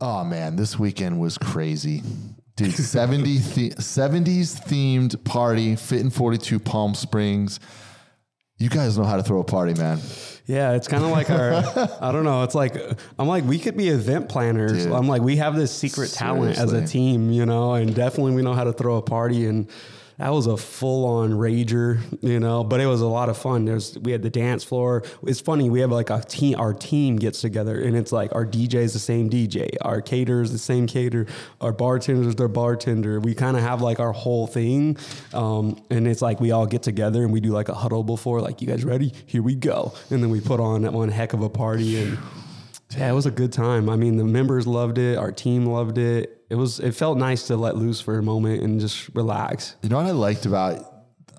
Oh man, this weekend was crazy. Dude, 70 the- 70s themed party, Fit in 42 Palm Springs. You guys know how to throw a party, man. Yeah, it's kind of like our, I don't know. It's like, I'm like, we could be event planners. Dude. I'm like, we have this secret talent as a team, you know, and definitely we know how to throw a party. And that was a full on rager, you know, but it was a lot of fun. There's, we had the dance floor. It's funny. We have like a team, our team gets together and it's like our DJ is the same DJ, our caterer is the same caterer, our bartender is their bartender. We kind of have like our whole thing. Um, and it's like we all get together and we do like a huddle before, like, you guys ready? Here we go. And then we put on one heck of a party and yeah, it was a good time. I mean, the members loved it. Our team loved it. It was, it felt nice to let loose for a moment and just relax. You know what I liked about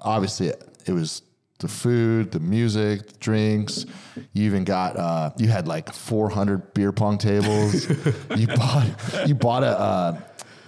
obviously it was the food, the music, the drinks. You even got uh, you had like 400 beer pong tables. you bought you bought a uh,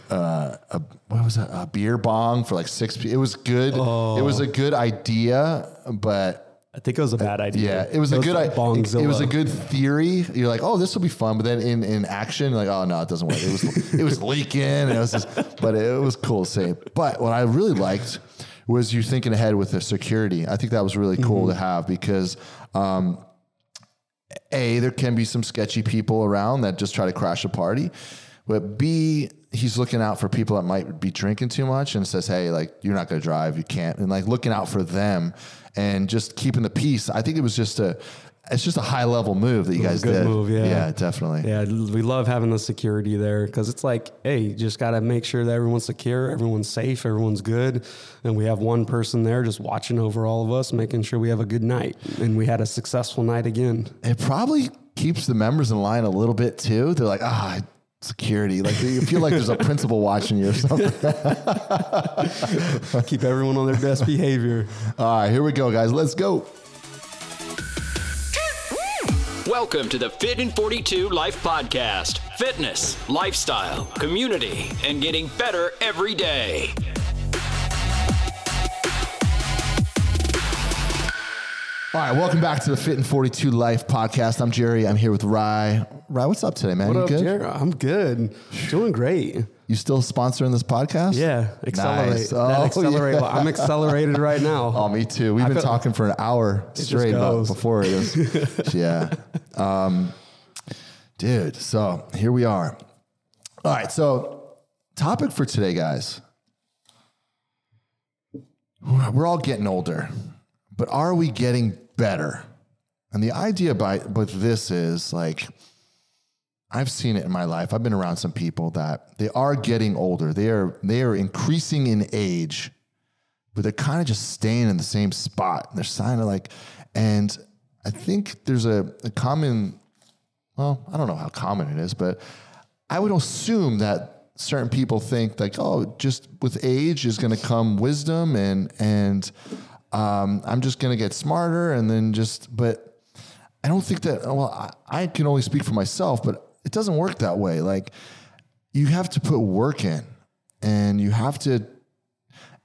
uh, a what was that a beer bong for like six. It was good. It was a good idea, but I think it was a bad idea. yeah, it was a good. like i- Bongzilla. It was a good theory. You're like, oh, this will be fun, but then in in action, like, oh no, it doesn't work. It was it was leaking, and it was just, but it was cool to say. But what I really liked was you thinking ahead with the security. I think that was really cool to have because. Um, a, there can be some sketchy people around that just try to crash a party. But B, he's looking out for people that might be drinking too much and says, hey, like, you're not going to drive. You can't. And like looking out for them and just keeping the peace. I think it was just a, it's just a high level move that you guys good did. move, yeah. Yeah, definitely. Yeah, we love having the security there because it's like, hey, you just got to make sure that everyone's secure, everyone's safe, everyone's good. And we have one person there just watching over all of us, making sure we have a good night. And we had a successful night again. It probably keeps the members in line a little bit too. They're like, ah, security. Like you feel like there's a principal watching you or something. Keep everyone on their best behavior. All right, here we go, guys. Let's go. Welcome to the Fit in 42 Life Podcast. Fitness, lifestyle, community, and getting better every day. All right, welcome back to the Fit in 42 Life podcast. I'm Jerry. I'm here with Rye. Rye, what's up today, man? What you up, good? Jared? I'm good. Doing great. You still sponsoring this podcast? Yeah, accelerate. Nice. That Oh, accelerate. yeah. I'm accelerated right now. Oh, me too. We've been talking for an hour straight before it was. yeah. Um, dude, so here we are. All right, so topic for today, guys. We're all getting older, but are we getting better? And the idea by with this is like I've seen it in my life. I've been around some people that they are getting older. They are they are increasing in age, but they're kind of just staying in the same spot. They're kind of like, and I think there's a, a common, well, I don't know how common it is, but I would assume that certain people think like, oh, just with age is going to come wisdom, and and um, I'm just going to get smarter, and then just, but I don't think that. Well, I, I can only speak for myself, but it doesn't work that way. Like you have to put work in, and you have to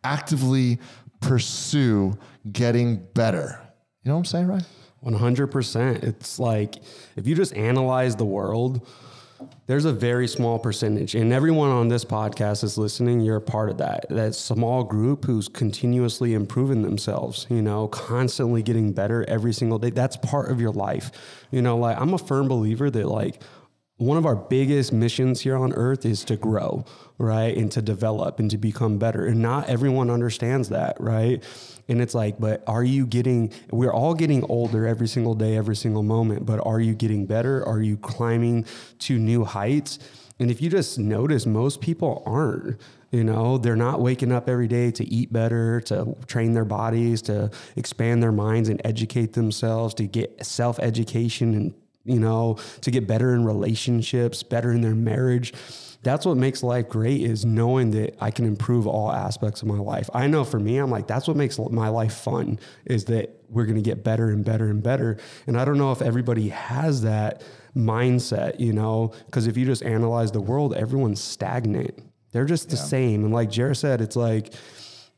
actively pursue getting better. You know what I'm saying, right? 100%. It's like if you just analyze the world, there's a very small percentage, and everyone on this podcast is listening. You're a part of that. That small group who's continuously improving themselves, you know, constantly getting better every single day. That's part of your life. You know, like I'm a firm believer that, like, one of our biggest missions here on earth is to grow, right? And to develop and to become better. And not everyone understands that, right? And it's like, but are you getting, we're all getting older every single day, every single moment, but are you getting better? Are you climbing to new heights? And if you just notice, most people aren't. You know, they're not waking up every day to eat better, to train their bodies, to expand their minds and educate themselves, to get self education and you know, to get better in relationships, better in their marriage. That's what makes life great is knowing that I can improve all aspects of my life. I know for me, I'm like, that's what makes my life fun is that we're going to get better and better and better. And I don't know if everybody has that mindset, you know, because if you just analyze the world, everyone's stagnant. They're just the same. And like Jared said, it's like,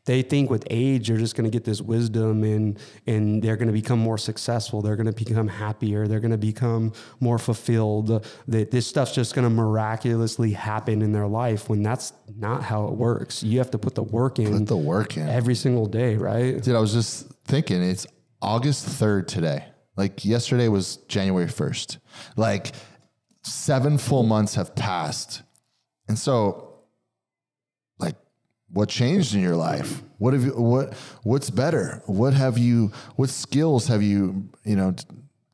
they think with age they're just going to get this wisdom and and they're going to become more successful they're going to become happier they're going to become more fulfilled that this stuff's just going to miraculously happen in their life when that's not how it works you have to put the work in Put the work in. every single day right Dude, I was just thinking it's August 3rd today. Like yesterday was January 1st. Like seven full months have passed. And so what changed in your life? What have you what what's better? What have you what skills have you, you know,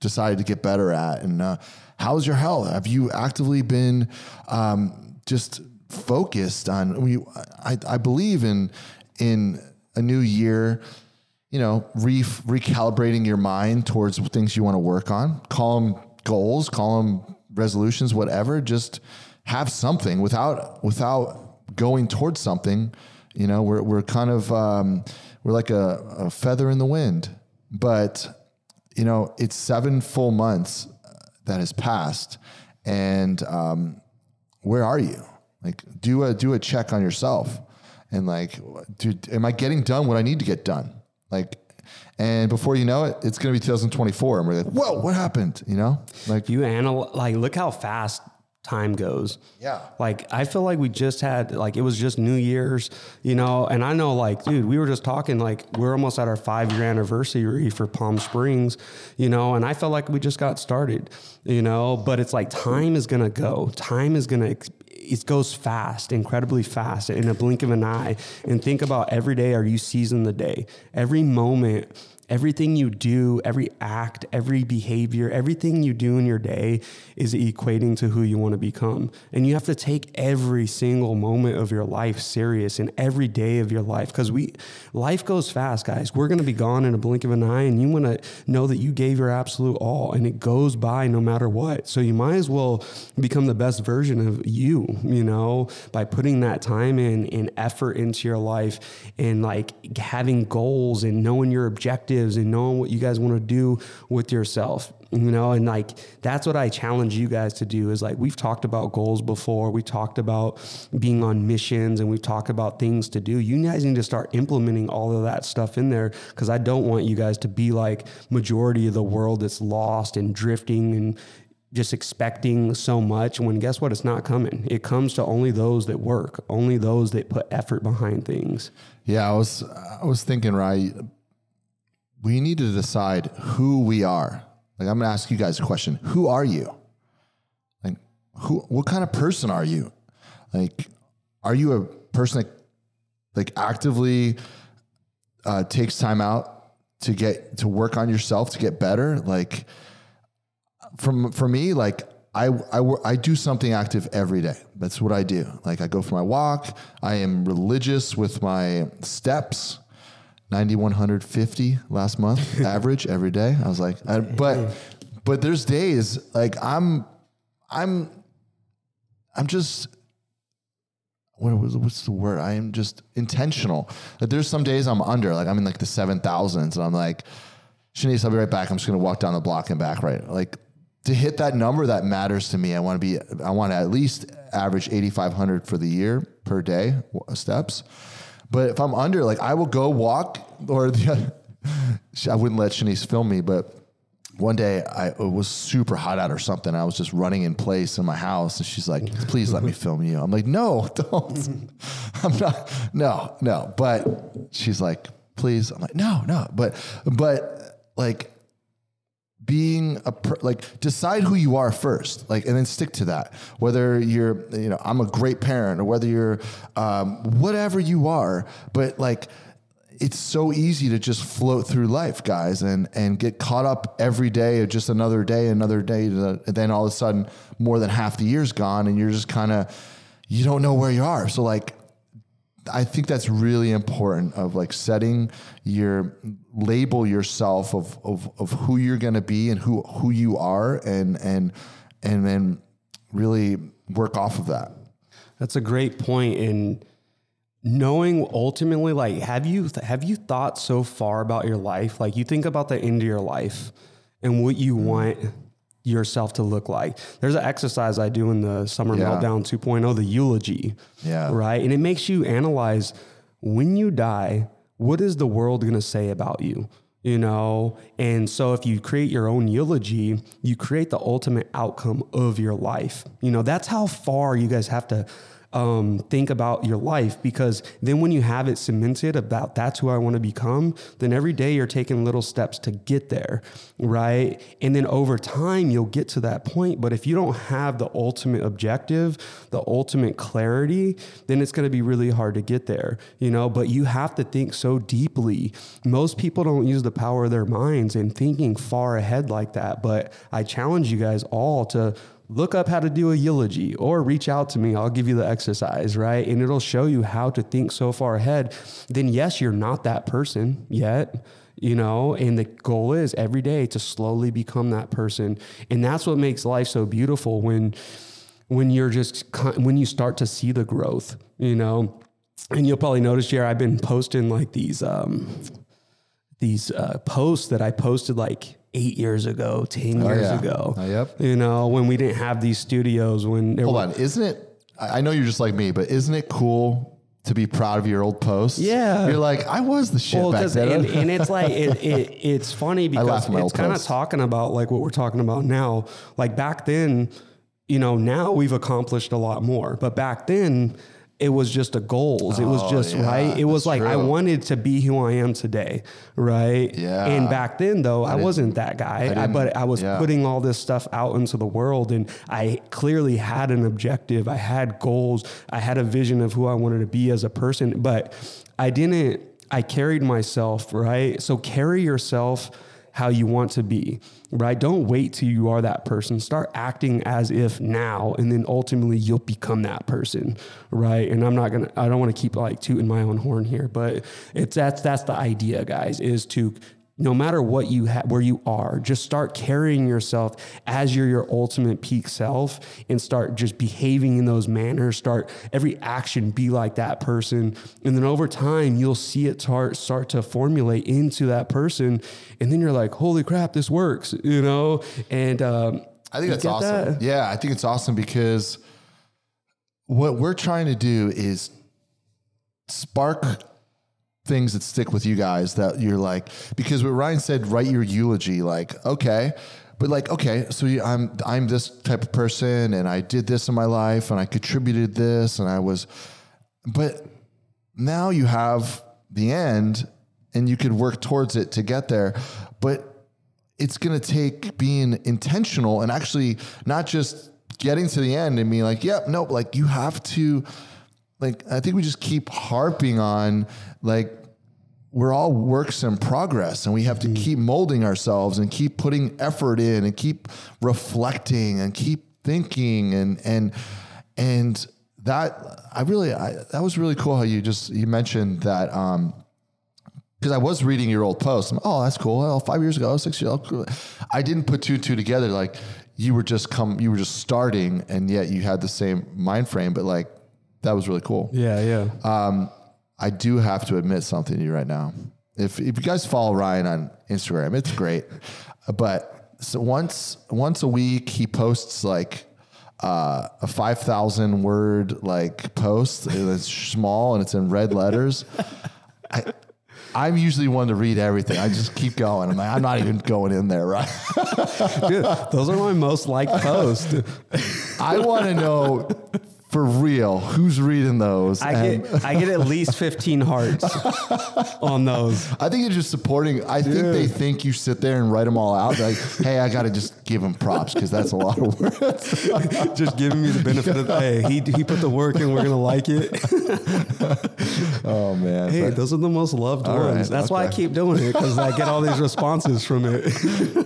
decided to get better at and uh, how's your health? Have you actively been um, just focused on we I, I believe in in a new year you know, re- recalibrating your mind towards things you want to work on. Call them goals, call them resolutions, whatever. Just have something without without going towards something. You know, we're we're kind of um, we're like a, a feather in the wind. But you know, it's seven full months that has passed, and um, where are you? Like, do a do a check on yourself, and like, dude, am I getting done what I need to get done? Like, and before you know it, it's going to be 2024, and we're like, whoa, what happened? You know, like, you analyze like look how fast time goes Yeah. like i feel like we just had like it was just new year's you know and i know like dude we were just talking like we're almost at our five year anniversary for palm springs you know and i felt like we just got started you know but it's like time is gonna go time is gonna it goes fast, incredibly fast, in a blink of an eye. And think about every day are you seizing the day? Every moment, everything you do, every act, every behavior, everything you do in your day is equating to who you want to become. And you have to take every single moment of your life serious and every day of your life because we life goes fast, guys. We're going to be gone in a blink of an eye and you want to know that you gave your absolute all and it goes by no matter what. So you might as well become the best version of you, you know, by putting that time in and effort into your life and like having goals and knowing your objectives and knowing what you guys want to do with yourself you know and like that's what i challenge you guys to do is like we've talked about goals before we talked about being on missions and we've talked about things to do. You guys need to start implementing all of that stuff in there because i don't want you guys to be like majority of the world that's lost and drifting and just expecting so much when guess what? It's not coming. It comes to only those that work only those that put effort behind things. Yeah, I was I was thinking, right? We need to decide who we are. Like, I'm going to ask you guys a question: Who are you? Like, who? What kind of person are you? Like, are you a person that like actively uh, takes time out to get to work on yourself to get better? Like, from for me, like I, I I do something active every day. That's what I do. Like I go for my walk. I am religious with my steps. 9150 last month average every day. I was like, I, but but there's days like I'm I'm I'm just what was what's the word? I am just intentional. Like there's some days I'm under, like I'm in like the seven thousands, and I'm like, Shanice, I'll be right back. I'm just gonna walk down the block and back right. Like to hit that number that matters to me. I want to be. I want to at least average 8,500 for the year per day steps. But if I'm under, like I will go walk, or the, I wouldn't let Shanice film me, but one day I it was super hot out or something. I was just running in place in my house, and she's like, "Please let me film you." I'm like, "No, don't. I'm not. No, no." But she's like, "Please." I'm like, "No, no." But but like being a per, like decide who you are first like and then stick to that. Whether you're you know i'm a great parent or whether you're um, whatever you are but like it's so easy to just float through life guys and and get caught up every day of just another day another day to, and then all of a sudden more than half the year's gone and you're just kind of you don't know where you are. So like I think that's really important of like setting your label yourself of of, of who you're going to be and who who you are and and and then really work off of that. That's a great point in knowing ultimately like have you have you thought so far about your life like you think about the end of your life and what you want yourself to look like. There's an exercise I do in the summer Yeah. meltdown 2.0 the eulogy. Yeah. Right? And it makes you analyze when you die, what is the world going to say about you? You know, and so if you create your own eulogy, you create the ultimate outcome of your life. You know, that's how far you guys have to um, think about your life because then when you have it cemented about that's who I want to become, then every day you're taking little steps to get there, right? And then over time, you'll get to that point. But if you don't have the ultimate objective, the ultimate clarity, then it's going to be really hard to get there, you know? But you have to think so deeply. Most people don't use the power of their minds and thinking far ahead like that. But I challenge you guys all to look up how to do a eulogy or reach out to me. I'll give you the exercise, right? And it'll show you how to think so far ahead. Then, yes, you're not that person yet, you know, and the goal is every day to slowly become that person. And that's what makes life so beautiful when when you're just when you start to see the growth, you know. And you'll probably notice, here I've been posting like these um these uh, posts that I posted like eight years ago, 10 Oh, years yeah. ago. Oh, yep. You know, when we didn't have these studios, when Hold were- on, isn't it? I know you're just like me, but isn't it cool to be proud of your old posts? Yeah. you're like I was the shit Well, back then. and, and it's like it, it, it's funny because it's kind of talking about like what we're talking about now. Like back then, you know, now we've accomplished a lot more, but back then it was just a goals. It was Oh, just yeah, right. It was like I wanted to be who I am today, right? Yeah. And back then though, I, wasn't that guy. I didn't- but I was yeah. putting all this stuff out into the world, and I clearly had an objective. I had goals. I had a vision of who I wanted to be as a person, but I didn't. I carried myself right. So carry yourself how you want to be, right? Don't wait till you are that person. Start acting as if now, and then ultimately you'll become that person, right? And I'm not gonna, I don't want to keep like tooting my own horn here, but it's that's that's the idea, guys, is to no matter what you have, where you are, just start carrying yourself as you're your ultimate peak self and start just behaving in those manners. Start every action be like that person. And then over time, you'll see it start, start to formulate into that person. And then you're like, holy crap, this works, you know? And, um, I think that's awesome. that? Yeah, I think it's awesome because what we're trying to do is spark things that stick with you guys that you're like because what Ryann said write your eulogy like okay but like okay so I'm I'm this type of person and I did this in my life and I contributed this and I was but now you have the end and you could work towards it to get there but it's to take being intentional and actually not just getting to the end and being like, yep, nope, like you have to, like, I think we just keep harping on, like, we're all works in progress and we have to keep molding ourselves and keep putting effort in and keep reflecting and keep thinking and, and, and that I really, I, that was really cool how you just, you mentioned that, um, because I was reading your old post. I'm, oh, that's cool. Five years ago, six years ago. I didn't put two and two together. Like you were just come, you were just starting, and yet you had the same mind frame. But like that was really cool. Yeah, yeah. Um, I do have to admit something to you right now. If if you guys follow Ryann on Instagram, it's great. But so once once a week he posts like uh, a five thousand word like post. It's small and it's in red letters. I, I'm usually one to read everything. I just keep going. I'm like, I'm not even going in there, right? Dude, those are my most liked posts. I want to know for real who's reading those. I and- get I get at least 15 hearts on those. I think you're just supporting. I think they think you sit there and write them all out. Like, hey, I got to just give him props because that's a lot of words. Just giving me the benefit of the hey, he he put the work in, we're gonna like it. Oh man. Hey, But- those are the most loved All ones. right, That's why I keep doing it because I get all these responses from it.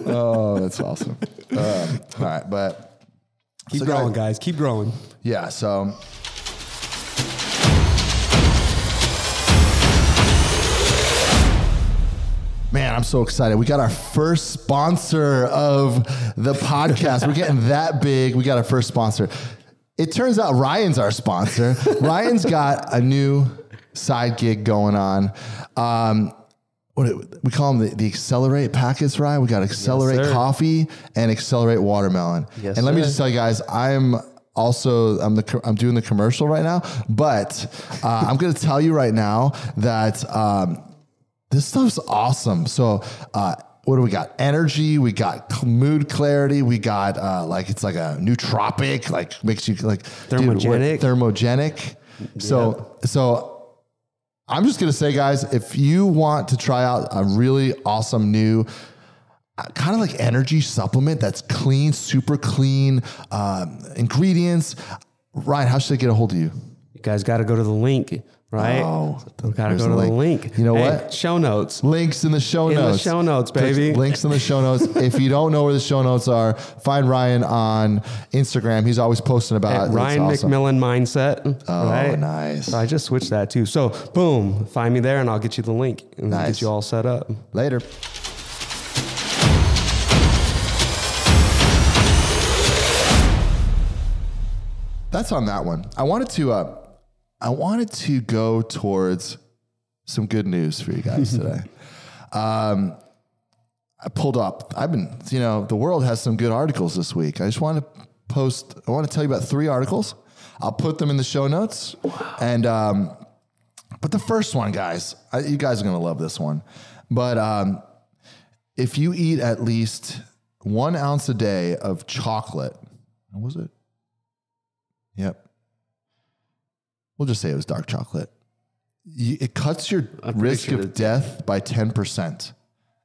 oh, that's awesome. Um, all right, but Keep So, growing, guys- guys. Keep growing. yeah. So. Man, I'm so excited. We got our first sponsor of the podcast. We're getting that big. We got our first sponsor. It turns out Ryann's our sponsor. Ryann's got a new side gig going on. Um, what it, we call them the, the Accelerate packets, right? We got Accelerate sir. Coffee and Accelerate Watermelon. Yes, and let me just tell you guys, I'm also I'm the I'm doing the commercial right now, but uh, I'm going to tell you right now that um, this stuff's awesome. So. Uh, what do we got? Energy. We got mood clarity. We got uh, like it's like a nootropic, like makes you like dude, Thermogenic. thermogenic. So so I'm just gonna say, guys, if you want to try out a really awesome new kind of like energy supplement that's clean, super clean um, ingredients, Ryann, how should I get a hold of you? You guys got to go to the link, right? Oh, we got to go to the the link. link. You know Hey, what? Show notes. Links in the show In the notes. show notes, baby. Links in the show notes. if you don't know where the show notes are, find Ryann on Instagram. He's always posting about At it. Ryann awesome. McMillon mindset. Oh, right? nice. So I just switched that too. So boom, find me there and I'll get you the link and Nice. get you all set up. Later. That's on that one. I wanted to uh, I wanted to go towards some good news for you guys today. um, I pulled up. I've been, you know, the world has some good articles this week. I just want to post. I want to tell you about three articles. I'll put them in the show notes. And um, but the first one, guys, I, you guys are gonna love this one. But um, if you eat at least one ounce a day of chocolate, what was it? Yep. We'll just say it was dark chocolate. You, it cuts your risk sure of death by 10%.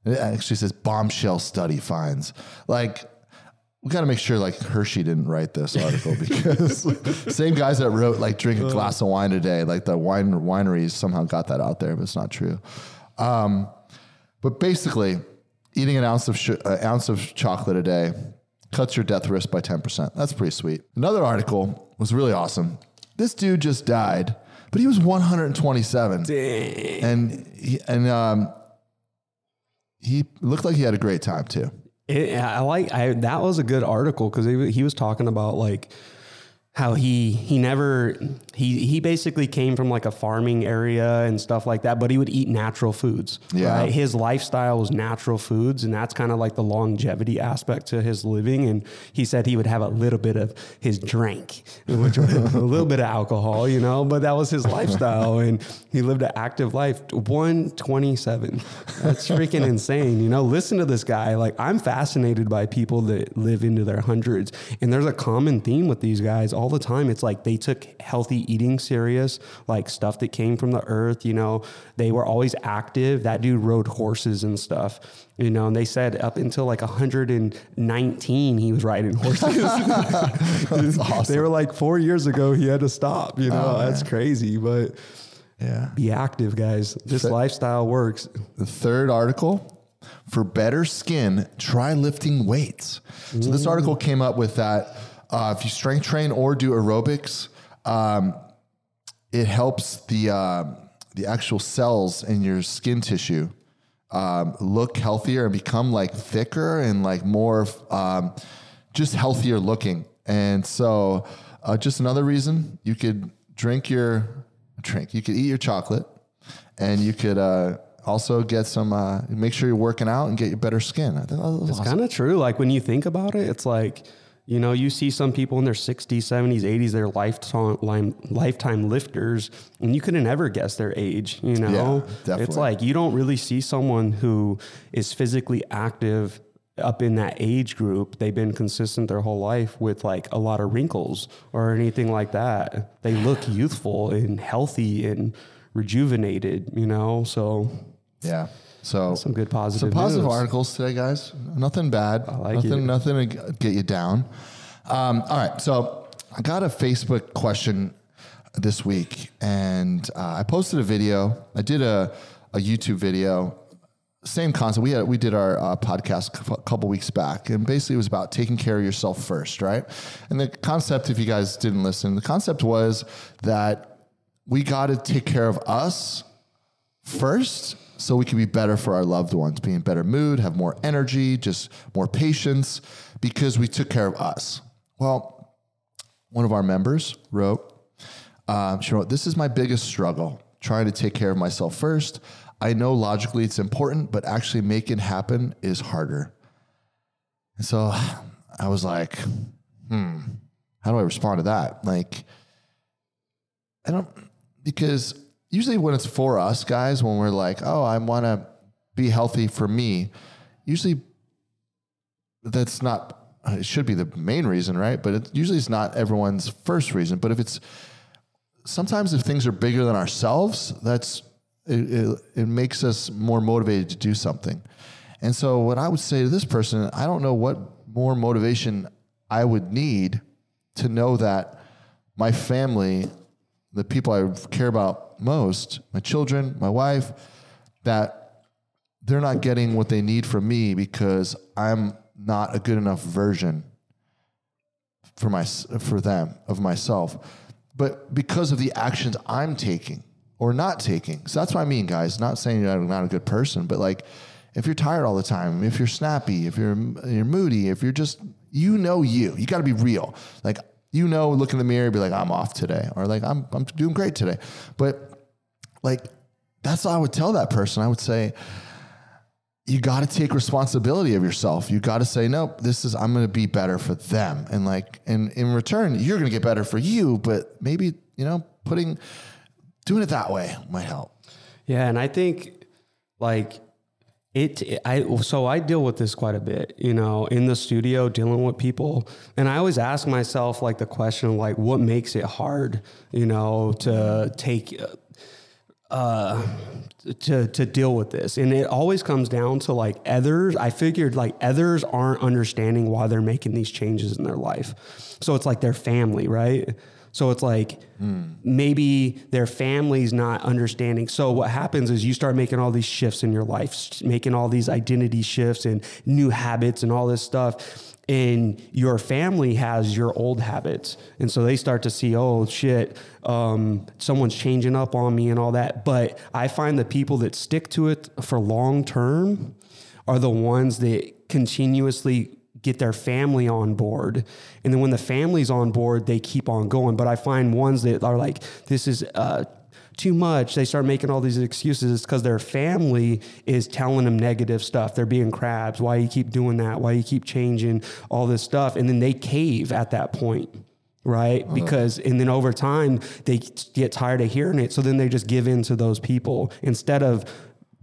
It actually says bombshell study finds. Like, we got to make sure like Hershey didn't write this article because same guys that wrote like drink a glass of wine a day, like the wine wineries somehow got that out there, but it's not true. Um, but basically, eating an ounce of sh- an ounce of chocolate a day cuts your death risk by ten percent. That's pretty sweet. Another article was really awesome. This dude just died, but he was 127, and he, and um, he looked like he had a great time too. It, I like I that was a good article because he, he was talking about like how he he never he he basically came from like a farming area and stuff like that, but he would eat natural foods. Yeah. right? his lifestyle was natural foods, and that's kind of like the longevity aspect to his living. And he said he would have a little bit of his drink, which was a little bit of alcohol, you know, but that was his lifestyle, and he lived an active life. One twenty seven, that's freaking insane, you know. Listen to this guy. Like I'm fascinated by people that live into their hundreds, and there's a common theme with these guys all the time. It's like they took healthy eating serious, like stuff that came from the earth. You know, they were always active. That dude rode horses and stuff. You know, and they said up until like 119, he was riding horses. That's awesome. They were like four years ago, he had to stop. You know, oh, that's crazy. But Yeah. be active, guys. This lifestyle works. The third article for better skin, try lifting weights. So this mm. article came up with that uh, if you strength train or do aerobics, um, it helps the uh, the actual cells in your skin tissue um, look healthier and become like thicker and like more um, just healthier looking. And so, uh, just another reason you could drink your drink, you could eat your chocolate, and you could uh, also get some. Uh, make sure you're working out and get your better skin. I think that was It's awesome. kind of true. Like when you think about it, it's like, you know, you see some people in their 60s, 70s, 80s, they're lifetime lifetime lifters, and you couldn't ever guess their age, you know? definitely. It's like you don't really see someone who is physically active up in that age group. They've been consistent their whole life with like a lot of wrinkles or anything like that. They look youthful and healthy and rejuvenated, you know? So Yeah. So some good positive Some positive news. articles today, guys. Nothing bad. I like nothing, it. nothing to get you down. Um, all right. So I got a Facebook question this week, and uh, I posted a video. I did a, a YouTube video. Same concept. We had we did our uh, podcast a couple weeks back, and basically it was about taking care of yourself first, right? And the concept, if you guys didn't listen, the concept was that we got to take care of us first so we can be better for our loved ones, be in better mood, have more energy, just more patience because we took care of us. Well, one of our members wrote, uh, she wrote, This is my biggest struggle, trying to take care of myself first. I know logically it's important, but actually make it happen is harder. And so I was like, hmm, How do I respond to that? Like, I don't, because usually when it's for us guys, when we're like, oh, I want to be healthy for me, usually that's not, uh, it should be the main reason, right? But it usually it's not everyone's first reason. But if it's, sometimes if things are bigger than ourselves, that's, it, it, it makes us more motivated to do something. And so what I would say to this person, I don't know what more motivation I would need to know that my family, the people I care about most, my children, my wife, that they're not getting what they need from me because I'm not a good enough version for my for them of myself, but because of the actions I'm taking or not taking. So that's what I mean, guys. Not saying you're not a good person, but like if you're tired all the time, if you're snappy, if you're you're moody, if you're just you know you, you got to be real. Like you know, look in the mirror, and be like, I'm off today, or like I'm I'm doing great today. But like that's what I would tell that person. I would say, you got to take responsibility of yourself. You got to say, nope, this is I'm going to be better for them, and like, and in return, you're going to get better for you. But maybe you know, putting doing it that way might help. Yeah, and I think like it i so i deal with this quite a bit you know in the studio dealing with people. And i always ask myself like the question like what makes it hard you know to take uh to to deal with this? And it always comes down to like others. I figured like others aren't understanding why they're making these changes in their life. So it's like their family right so it's like mm. maybe their family's not understanding. So what happens is you start making all these shifts in your life, making all these identity shifts and new habits and all this stuff. And your family has your old habits. And so they start to see, oh shit, um, someone's changing up on me and all that. But I find the people that stick to it for long term are the ones that continuously get their family on board. And then when the family's on board, they keep on going. But I find ones that are like, this is uh, too much. They start making all these excuses. It's because their family is telling them negative stuff. They're being crabs. Why you keep doing that? Why you keep changing all this stuff? And then they cave at that point right? Uh-huh. Because and then over time they get tired of hearing it, so then they just give in to those people instead of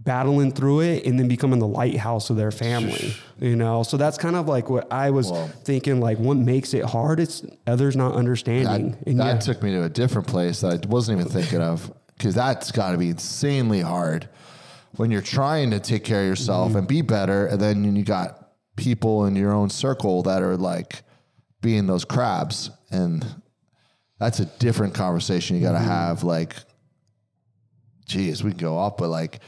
battling through it and then becoming the lighthouse of their family you know so that's kind of like what i was well, thinking like what makes it hard it's others not understanding that, and that yeah. took me to a different place that i wasn't even thinking of because that's got to be insanely hard when you're trying to take care of yourself mm-hmm. and be better and then you got people in your own circle that are like being those crabs and that's a different conversation you got to mm-hmm. have like geez we can go off but like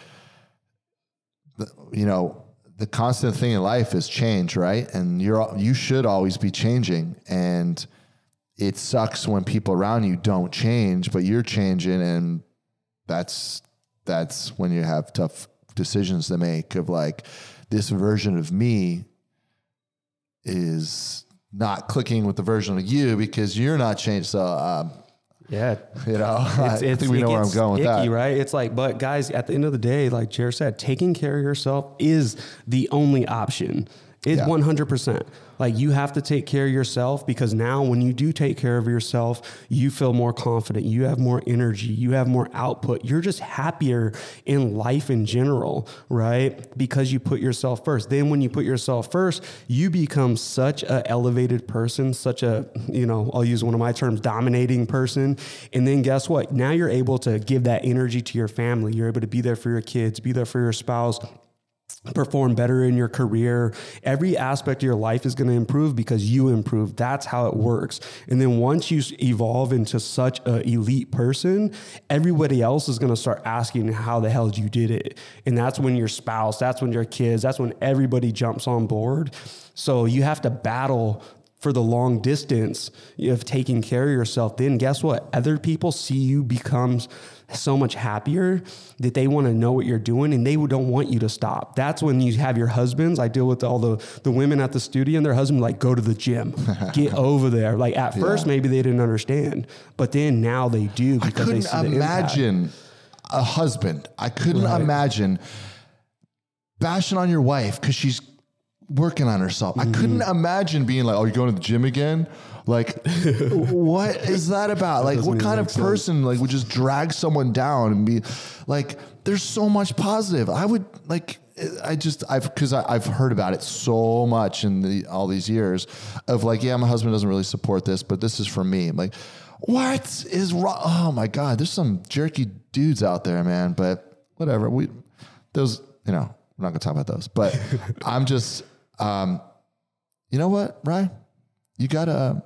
you know, the constant thing in life is change, right? And you're you should always be changing. And it sucks when people around you don't change, but you're changing, and that's that's when you have tough decisions to make of like this version of me is not clicking with the version of you because you're not changed. So um, yeah, you know, it's, I think we know where I'm going with icky, that. Right? It's like, but guys, at the end of the day, like Jared said, taking care of yourself is the only option. It's hundred percent. Like you have to take care of yourself because now when you do take care of yourself, you feel more confident. You have more energy. You have more output. You're just happier in life in general, right? Because you put yourself first. Then when you put yourself first, you become such a elevated person, such a, you know, I'll use one of my terms, dominating person. And then guess what? Now you're able to give that energy to your family. You're able to be there for your kids, be there for your spouse perform better in your career. Every aspect of your life is going to improve because you improve. That's how it works. And then once you evolve into such an elite person, everybody else is going to start asking how the hell you did it. And that's when your spouse, that's when your kids, that's when everybody jumps on board. So you have to battle for the long distance of taking care of yourself. Then guess what? Other people see you becomes so much happier that they want to know what you're doing and they don't want you to stop. That's when you have your husbands. I deal with all the, the women at the studio and their husband like, go to the gym, get over there. Like at yeah. first, maybe they didn't understand, but then now they do because I couldn't they see imagine a husband. I couldn't right. imagine bashing on your wife because she's working on herself. I couldn't imagine being like, "Oh, you're going to the gym again." Like, what is that about? Like, what kind of sense. person like would just drag someone down and be like? There's so much positive. I would like. I just I've because I've heard about it so much in the all these years of like, yeah, my husband doesn't really support this, but this is for me. I'm like, what is wrong? Oh my god, there's some jerky dudes out there, man. But whatever. We those, you know, we're not gonna talk about those. But I'm just, um, you know what, Ryann? You gotta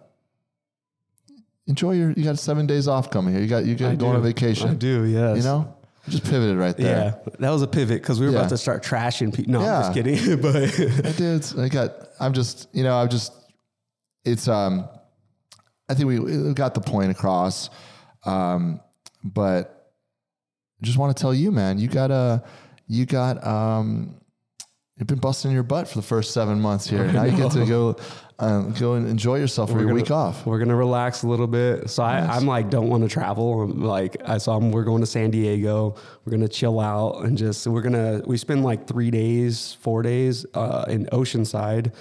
enjoy your. You got seven days off coming here. You got you got going on vacation. I do, yes. You know, just pivoted right there. Yeah, that was a pivot because we were Yeah. about to start trashing people. No, Yeah. I'm just kidding. but I did. I got. I'm just. You know. I'm just. It's. Um. I think we, we got the point across. Um. But just want to tell you, man. You got a. You got. Um. You've been busting your butt for the first seven months here. Now you get to go. Um, go and enjoy yourself for your gonna- week off. We're gonna relax a little bit. So I, I'm like, don't want to travel. I'm like, I saw I'm, we're going to San Diego. We're gonna chill out and just we're gonna we spend like three days, four days uh, in Oceanside,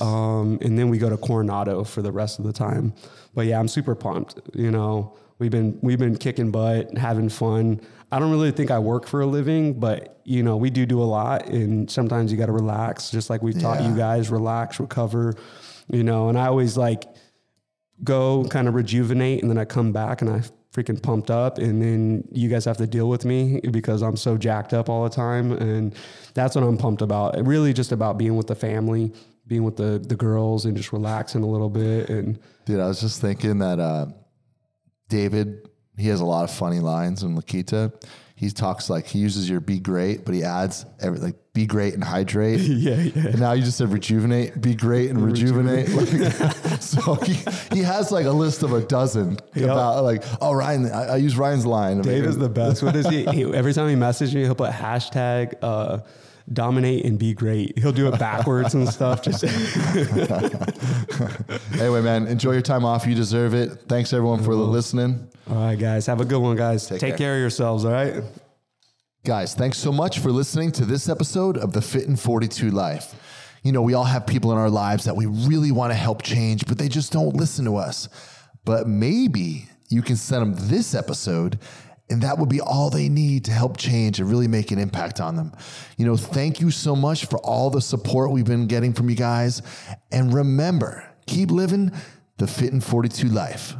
um, and then we go to Coronado for the rest of the time. But yeah, I'm super pumped. You know, we've been we've been kicking butt, having fun. I don't really think I work for a living, but you know, we do do a lot, and sometimes you got to relax, just like we taught Yeah. you guys, relax, recover. You know, and I always like go kind of rejuvenate and then I come back and I freaking pumped up and then you guys have to deal with me because I'm so jacked up all the time and that's what I'm pumped about. It really just about being with the family, being with the the girls and just relaxing a little bit and Dude, I was just thinking that uh, David, he has a lot of funny lines in Lakita. He talks like he uses your be great, but he adds every, like be great and hydrate. yeah, yeah. And now you just said rejuvenate, be great and rejuvenate. Like, so he, he has like a list of a dozen about like, oh, Ryann, I, I use Ryann's line. Dave is the best. What is he? he every time he messages me, he'll put hashtag uh, dominate and be great. He'll do it backwards and stuff. Just Anyway, man, enjoy your time off. You deserve it. Thanks everyone for mm-hmm. listening. all right, guys. Have a good one, guys. Take, care. care of yourselves. All right. Guys, thanks so much for listening to this episode of the Fit in 42 Life. You know, we all have people in our lives that we really want to help change, but they just don't listen to us. But maybe you can send them this episode, and that would be all they need to help change and really make an impact on them. You know, thank you so much for all the support we've been getting from you guys. And remember, keep living the Fit in 42 life.